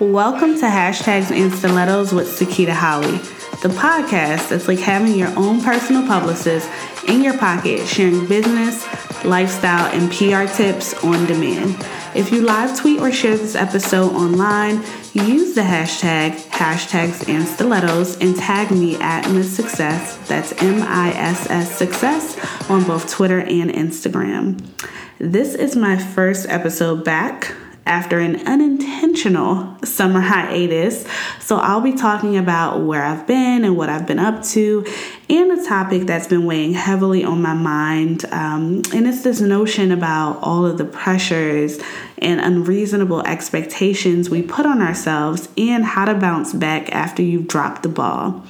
Welcome to Hashtags and Stilettos with Sakita Holley, the podcast that's like having your own personal publicist in your pocket, sharing business, lifestyle, and PR tips on demand. If you live tweet or share this episode online, use the hashtag hashtags and stilettos and tag me at Miss Success. That's M I S S Success on both Twitter and Instagram. This is my first episode back after an unintentional summer hiatus. So I'll be talking about where I've been and what I've been up to, and a topic that's been weighing heavily on my mind. Um, and it's this notion about all of the pressures and unreasonable expectations we put on ourselves and how to bounce back after you've dropped the ball.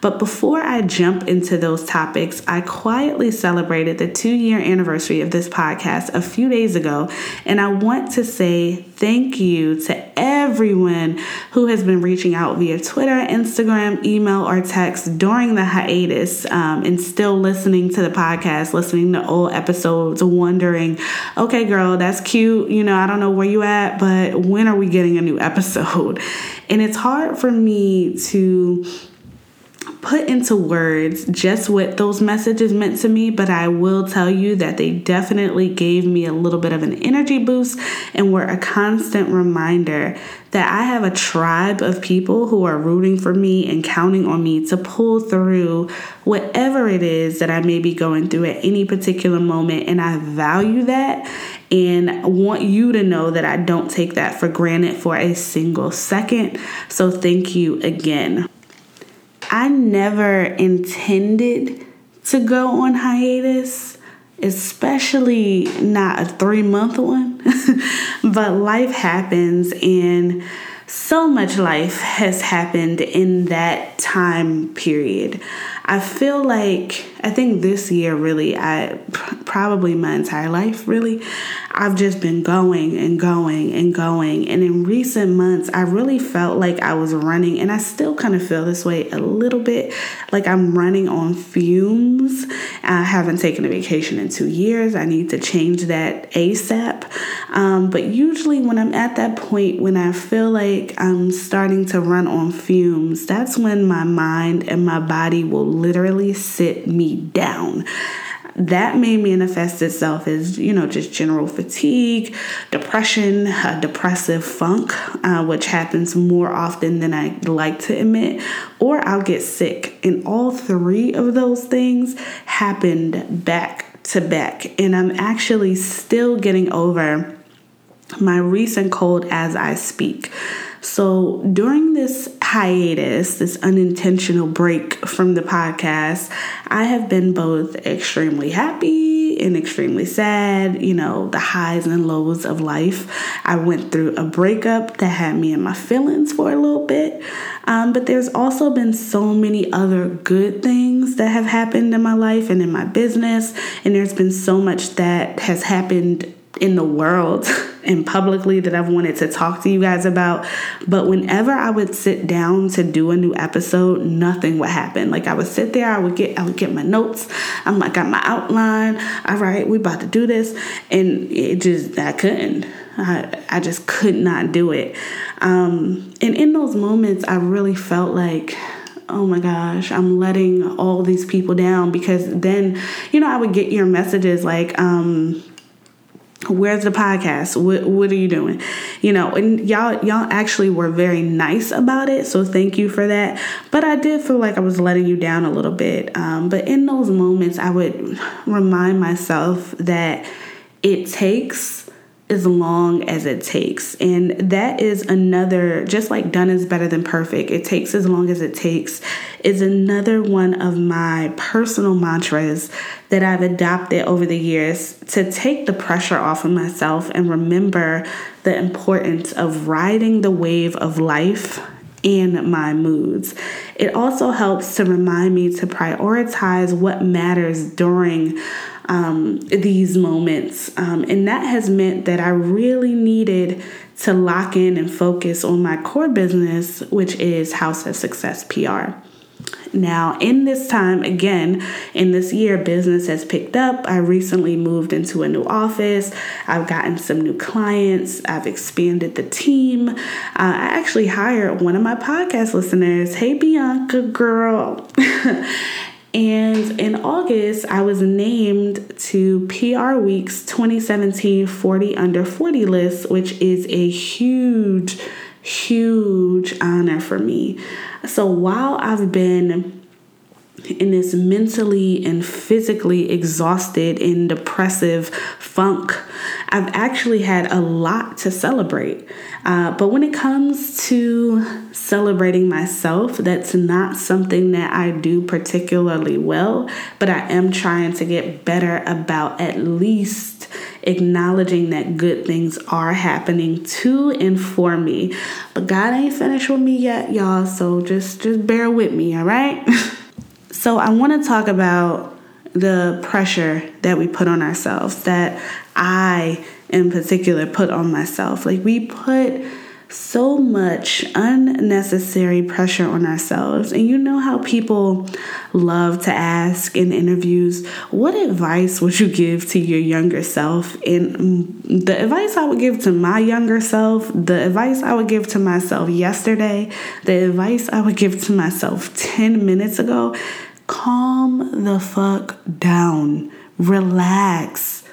But before I jump into those topics, I quietly celebrated the two year anniversary of this podcast a few days ago, and I want to say thank you to everyone who has been reaching out via Twitter, Instagram, email, or text during the hiatus um, and still listening to the podcast, listening to old episodes, wondering, okay, girl, that's cute. You know, I don't know where you at, but when are we getting a new episode? And it's hard for me to put into words just what those messages meant to me, but I will tell you that they definitely gave me a little bit of an energy boost and were a constant reminder that I have a tribe of people who are rooting for me and counting on me to pull through whatever it is that I may be going through at any particular moment. And I value that and want you to know that I don't take that for granted for a single second. So, thank you again. I never intended to go on hiatus, especially not a three month one. but life happens, and so much life has happened in that time period. I feel like I think this year really I probably my entire life really I've just been going and going and going and in recent months I really felt like I was running and I still kind of feel this way a little bit like I'm running on fumes. I haven't taken a vacation in 2 years. I need to change that ASAP. Um, but usually when I'm at that point when I feel like I'm starting to run on fumes, that's when my mind and my body will literally sit me down. That may manifest itself as you know just general fatigue depression a depressive funk uh, which happens more often than i like to admit or i'll get sick. And all three of those things happened back to back. And i'm actually still getting over my recent cold as i speak. So during this hiatus, this unintentional break from the podcast, I have been both extremely happy and extremely sad, you know, the highs and lows of life. I went through a breakup that had me in my feelings for a little bit. Um, but there's also been so many other good things that have happened in my life and in my business. And there's been so much that has happened in the world and publicly that I've wanted to talk to you guys about. But whenever I would sit down to do a new episode, nothing would happen. Like I would sit there, I would get I would get my notes. I'm like got my outline. All right, we about to do this. And it just I couldn't. I, I just could not do it. Um, and in those moments I really felt like oh my gosh, I'm letting all these people down because then, you know, I would get your messages like, um, where's the podcast? What, what are you doing? You know and y'all y'all actually were very nice about it so thank you for that. But i did feel like i was letting you down a little bit um, but in those moments i would remind myself that it takes as long as it takes. And that is another, just like done is better than perfect, it takes as long as it takes, is another one of my personal mantras that I've adopted over the years to take the pressure off of myself and remember the importance of riding the wave of life and my moods. It also helps to remind me to prioritize what matters during um, these moments. Um, and that has meant that I really needed to lock in and focus on my core business, which is House of Success PR. Now, in this time, again, in this year, business has picked up. I recently moved into a new office. I've gotten some new clients. I've expanded the team. Uh, I actually hired one of my podcast listeners. Hey, Bianca, girl. And in August, I was named to PR Week's 2017 40 Under 40 list, which is a huge, huge honor for me. So while I've been in this mentally and physically exhausted and depressive funk, I've actually had a lot to celebrate. Uh, but when it comes to celebrating myself, that's not something that I do particularly well, but I am trying to get better about at least acknowledging that good things are happening to and for me. But God ain't finished with me yet, y'all, so just just bear with me, all right? so I want to talk about the pressure that we put on ourselves that I in particular put on myself. Like we put so much unnecessary pressure on ourselves. And you know how people love to ask in interviews, what advice would you give to your younger self? And the advice I would give to my younger self, the advice I would give to myself yesterday, the advice I would give to myself 10 minutes ago calm the fuck down, relax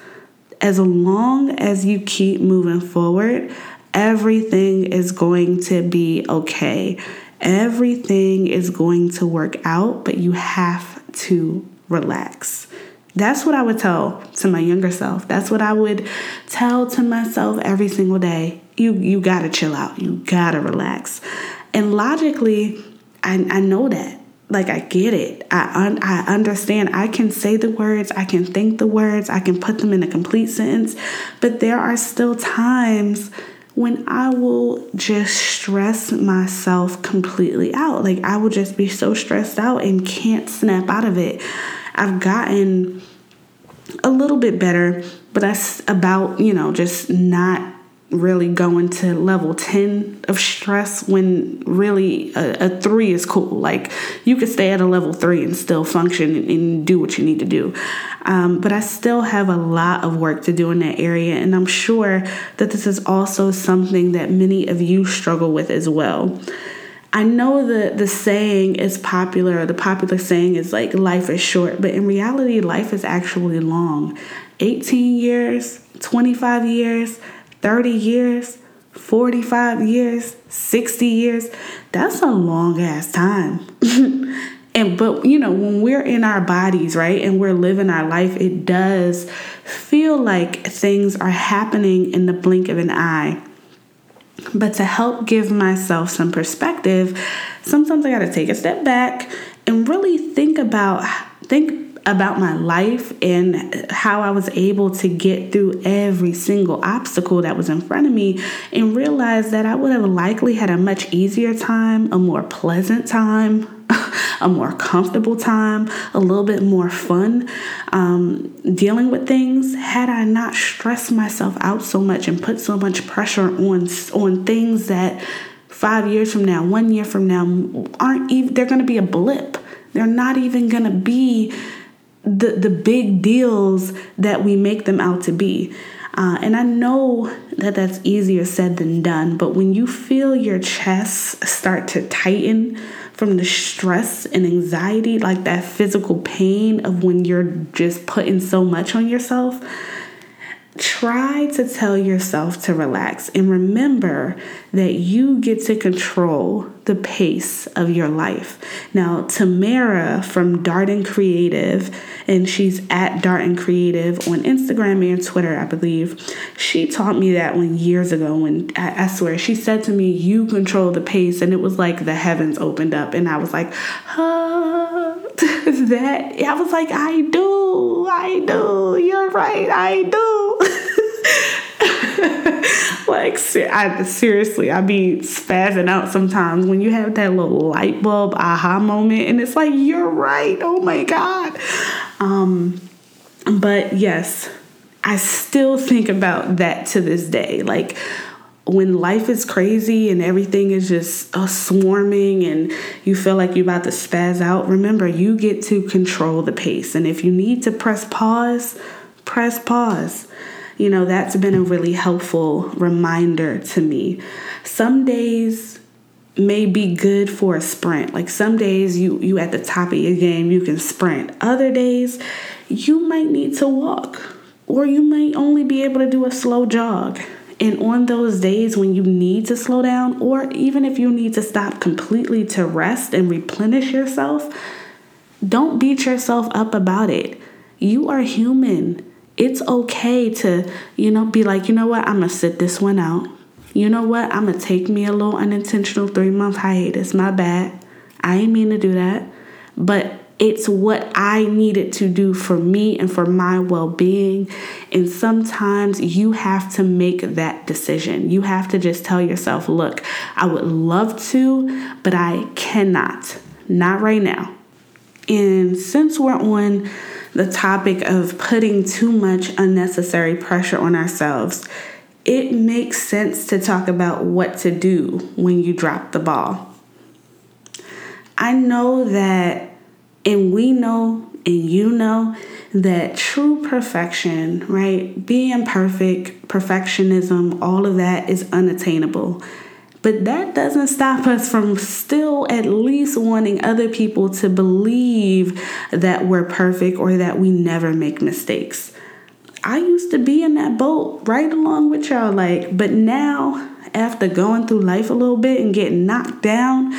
as long as you keep moving forward, everything is going to be okay. Everything is going to work out, but you have to relax. That's what I would tell to my younger self. That's what I would tell to myself every single day. You you got to chill out. You got to relax. And logically, I, I know that like I get it. I un- I understand. I can say the words, I can think the words, I can put them in a complete sentence, but there are still times when I will just stress myself completely out. Like I will just be so stressed out and can't snap out of it. I've gotten a little bit better, but that's about, you know, just not really going to level 10 of stress when really a, a, three is cool. Like you could stay at a level three and still function and, and do what you need to do. Um, but I still have a lot of work to do in that area. And I'm sure that this is also something that many of you struggle with as well. I know that the saying is popular, or the popular saying is like life is short, but in reality, life is actually long 18 years, 25 years 30 years, 45 years, 60 years, that's a long ass time. and but you know, when we're in our bodies, right, and we're living our life, it does feel like things are happening in the blink of an eye. But to help give myself some perspective, sometimes I got to take a step back and really think about think about my life and how I was able to get through every single obstacle that was in front of me and realize that I would have likely had a much easier time, a more pleasant time, a more comfortable time, a little bit more fun um, dealing with things had I not stressed myself out so much and put so much pressure on on things that five years from now, one year from now aren't even they're going to be a blip. They're not even going to be the the big deals that we make them out to be. Uh, and I know that that's easier said than done, but when you feel your chest start to tighten from the stress and anxiety, like that physical pain of when you're just putting so much on yourself, try to tell yourself to relax and remember that you get to control the pace of your life. Now, Tamara from Darden Creative, and she's at Darden Creative on Instagram and Twitter, I believe. She taught me that one years ago when I, I swear she said to me, You control the pace, and it was like the heavens opened up, and I was like, huh, that I was like, I do, I do, you're right, I do. like I seriously, I be spazzing out sometimes when you have that little light bulb aha moment, and it's like you're right. Oh my god. Um, but yes, I still think about that to this day. Like when life is crazy and everything is just uh, swarming and you feel like you're about to spaz out, remember you get to control the pace. And if you need to press pause, press pause. You know, that's been a really helpful reminder to me. Some days may be good for a sprint. Like some days you you at the top of your game, you can sprint. Other days you might need to walk or you might only be able to do a slow jog. And on those days when you need to slow down, or even if you need to stop completely to rest and replenish yourself, don't beat yourself up about it. You are human. It's okay to, you know, be like, you know what, I'm gonna sit this one out. You know what, I'm gonna take me a little unintentional three month hiatus. My bad. I ain't mean to do that. But it's what I needed to do for me and for my well being. And sometimes you have to make that decision. You have to just tell yourself, look, I would love to, but I cannot. Not right now. And since we're on the topic of putting too much unnecessary pressure on ourselves, it makes sense to talk about what to do when you drop the ball. I know that and we know and you know that true perfection, right? Being perfect, perfectionism, all of that is unattainable. But that doesn't stop us from still at least wanting other people to believe that we're perfect or that we never make mistakes. I used to be in that boat right along with y'all, like, but now after going through life a little bit and getting knocked down,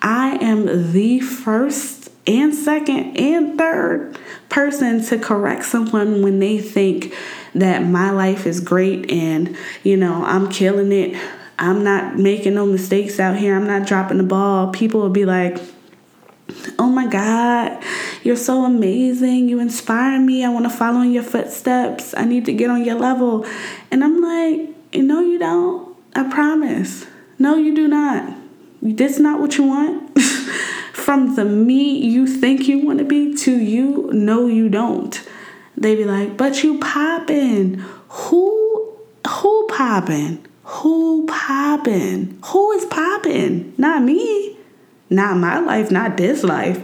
I am the first and second and third person to correct someone when they think that my life is great and you know I'm killing it. I'm not making no mistakes out here. I'm not dropping the ball. People will be like, "Oh my god, you're so amazing. You inspire me. I want to follow in your footsteps. I need to get on your level." And I'm like, "No, you don't. I promise. No, you do not. This not what you want." from the me you think you want to be to you no you don't they be like but you popping who who popping who popping who is popping not me. Not my life not this life.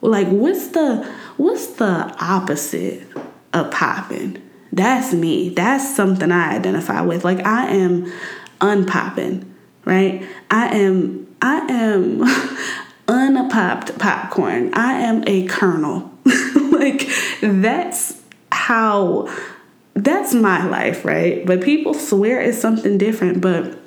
Like what's the what's the opposite of popping that's me. That's something i identify with. Like i am unpopping right? I am i am unpopped popcorn. I am a kernel. like that's how that's my life, right? But people swear it's something different, but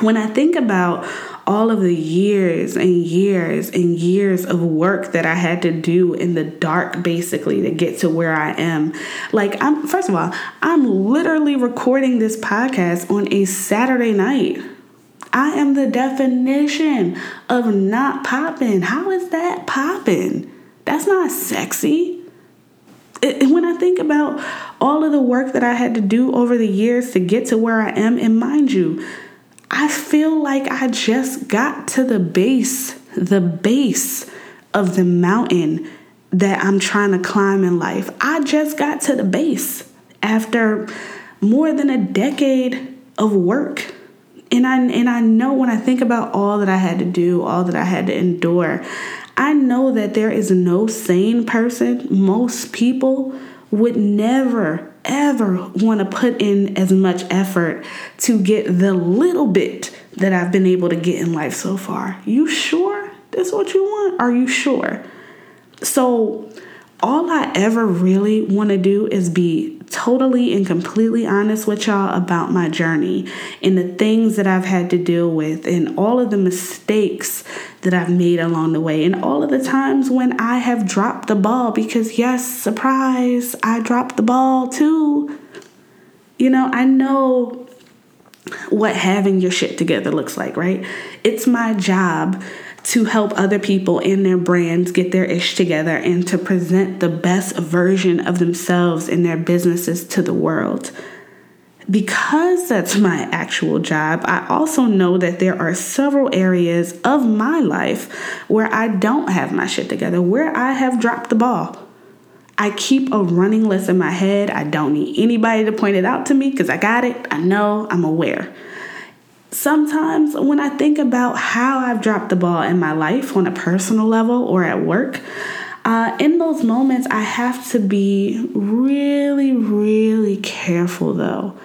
when I think about all of the years and years and years of work that I had to do in the dark basically to get to where I am. Like I'm first of all, I'm literally recording this podcast on a Saturday night. I am the definition of not popping. How is that popping? That's not sexy. It, when I think about all of the work that I had to do over the years to get to where I am, and mind you, I feel like I just got to the base, the base of the mountain that I'm trying to climb in life. I just got to the base after more than a decade of work. And I and I know when I think about all that I had to do, all that I had to endure, I know that there is no sane person, most people would never ever want to put in as much effort to get the little bit that I've been able to get in life so far. You sure that's what you want? Are you sure? So all I ever really want to do is be totally and completely honest with y'all about my journey and the things that I've had to deal with and all of the mistakes that I've made along the way and all of the times when I have dropped the ball because, yes, surprise, I dropped the ball too. You know, I know what having your shit together looks like, right? It's my job to help other people in their brands get their ish together and to present the best version of themselves and their businesses to the world. Because that's my actual job, I also know that there are several areas of my life where I don't have my shit together, where I have dropped the ball. I keep a running list in my head. I don't need anybody to point it out to me because I got it. I know, I'm aware. Sometimes when I think about how I've dropped the ball in my life on a personal level or at work, uh, in those moments, I have to be really, really careful though,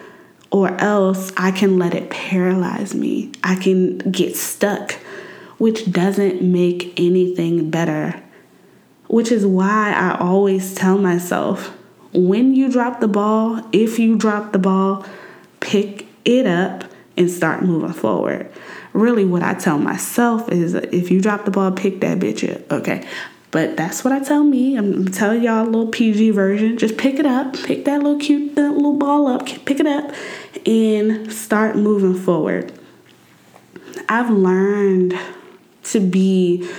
or else I can let it paralyze me. I can get stuck, which doesn't make anything better. Which is why I always tell myself when you drop the ball, if you drop the ball, pick it up and start moving forward. Really, what I tell myself is if you drop the ball, pick that bitch up. Okay. But that's what I tell me. I'm telling y'all a little PG version. Just pick it up, pick that little cute that little ball up, pick it up, and start moving forward. I've learned to be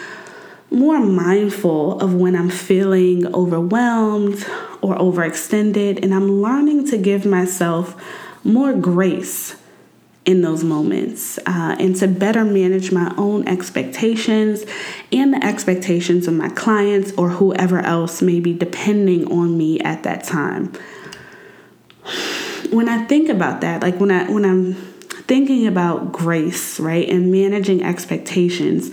more mindful of when I'm feeling overwhelmed or overextended, and I'm learning to give myself more grace in those moments uh, and to better manage my own expectations and the expectations of my clients or whoever else may be depending on me at that time. When I think about that, like when I when I'm thinking about grace, right, and managing expectations,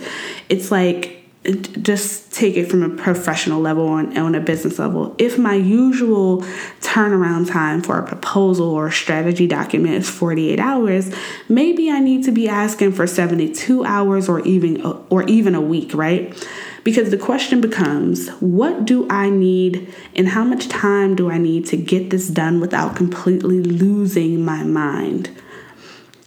it's like just take it from a professional level on, on a business level. If my usual turnaround time for a proposal or a strategy document is 48 hours, maybe I need to be asking for 72 hours or even or even a week, right? Because the question becomes, what do I need and how much time do I need to get this done without completely losing my mind?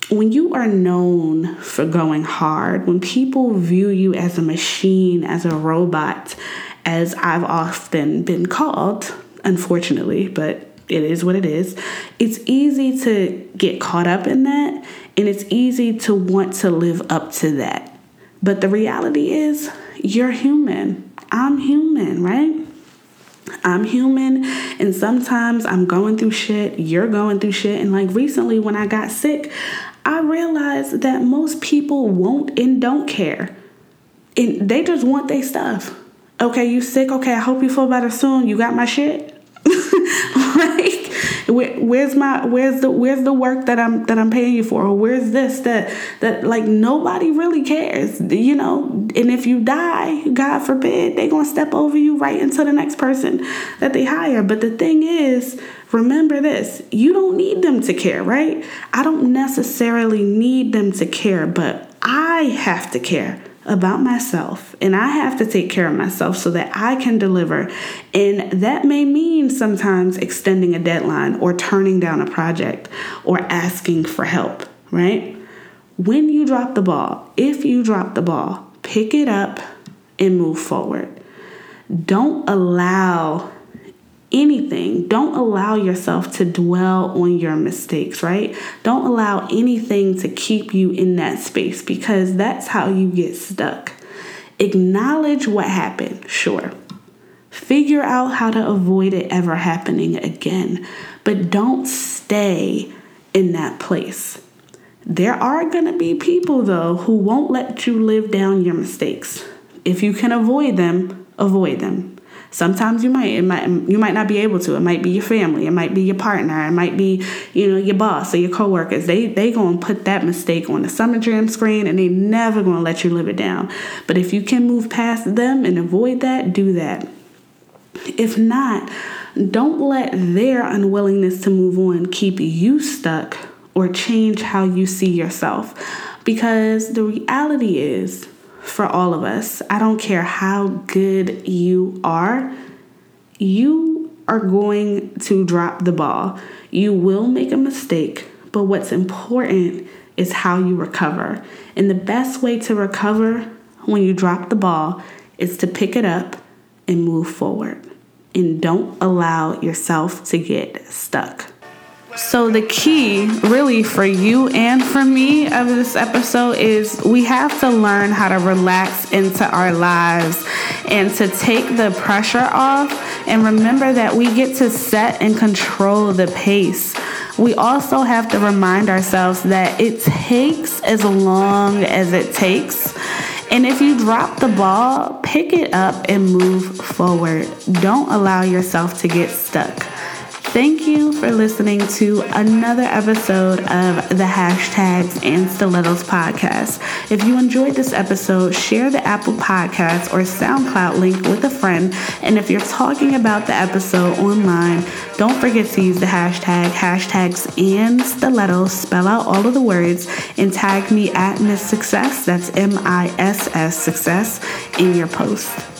When you are known for going hard, when people view you as a machine, as a robot, as I've often been called, unfortunately, but it is what it is, it's easy to get caught up in that and it's easy to want to live up to that. But the reality is, you're human. I'm human, right? I'm human and sometimes I'm going through shit, you're going through shit. And like recently, when I got sick, I realized that most people won't and don't care. And they just want their stuff. Okay, you sick? Okay, I hope you feel better soon. You got my shit? like where, where's my where's the where's the work that I'm that I'm paying you for? Or where's this that that like nobody really cares, you know? And if you die, God forbid, they're gonna step over you right into the next person that they hire. But the thing is, remember this you don't need them to care, right? I don't necessarily need them to care, but I have to care about myself and I have to take care of myself so that I can deliver. And that may mean sometimes extending a deadline or turning down a project or asking for help, right? When you drop the ball, if you drop the ball, pick it up and move forward. Don't allow anything. Don't allow yourself to dwell on your mistakes, right? Don't allow anything to keep you in that space because that's how you get stuck. Acknowledge what happened, sure. Figure out how to avoid it ever happening again, but don't stay in that place. There are going to be people, though, who won't let you live down your mistakes. If you can avoid them, avoid them. Sometimes you might, it might you might not be able to. It might be your family, it might be your partner, it might be, you know, your boss or your coworkers. They they gonna put that mistake on the summer jam screen and they never gonna let you live it down. But if you can move past them and avoid that, do that. If not, don't let their unwillingness to move on keep you stuck or change how you see yourself. Because the reality is, for all of us. I don't care how good you are, you are going to drop the ball. You will make a mistake, but what's important is how you recover. And the best way to recover when you drop the ball is to pick it up and move forward. And don't allow yourself to get stuck. So, the key, really, for you and for me of this episode is we have to learn how to relax into our lives and to take the pressure off and remember that we get to set and control the pace. We also have to remind ourselves that it takes as long as it takes. And if you drop the ball, pick it up and move forward. Don't allow yourself to get stuck Thank you for listening to another episode of the Hashtags and Stilettos podcast. If you enjoyed this episode, share the Apple Podcast or SoundCloud link with a friend. And if you're talking about the episode online, don't forget to use the hashtag hashtags and stilettos, spell out all of the words, and tag me at Miss Success, that's M I S S Success, in your post.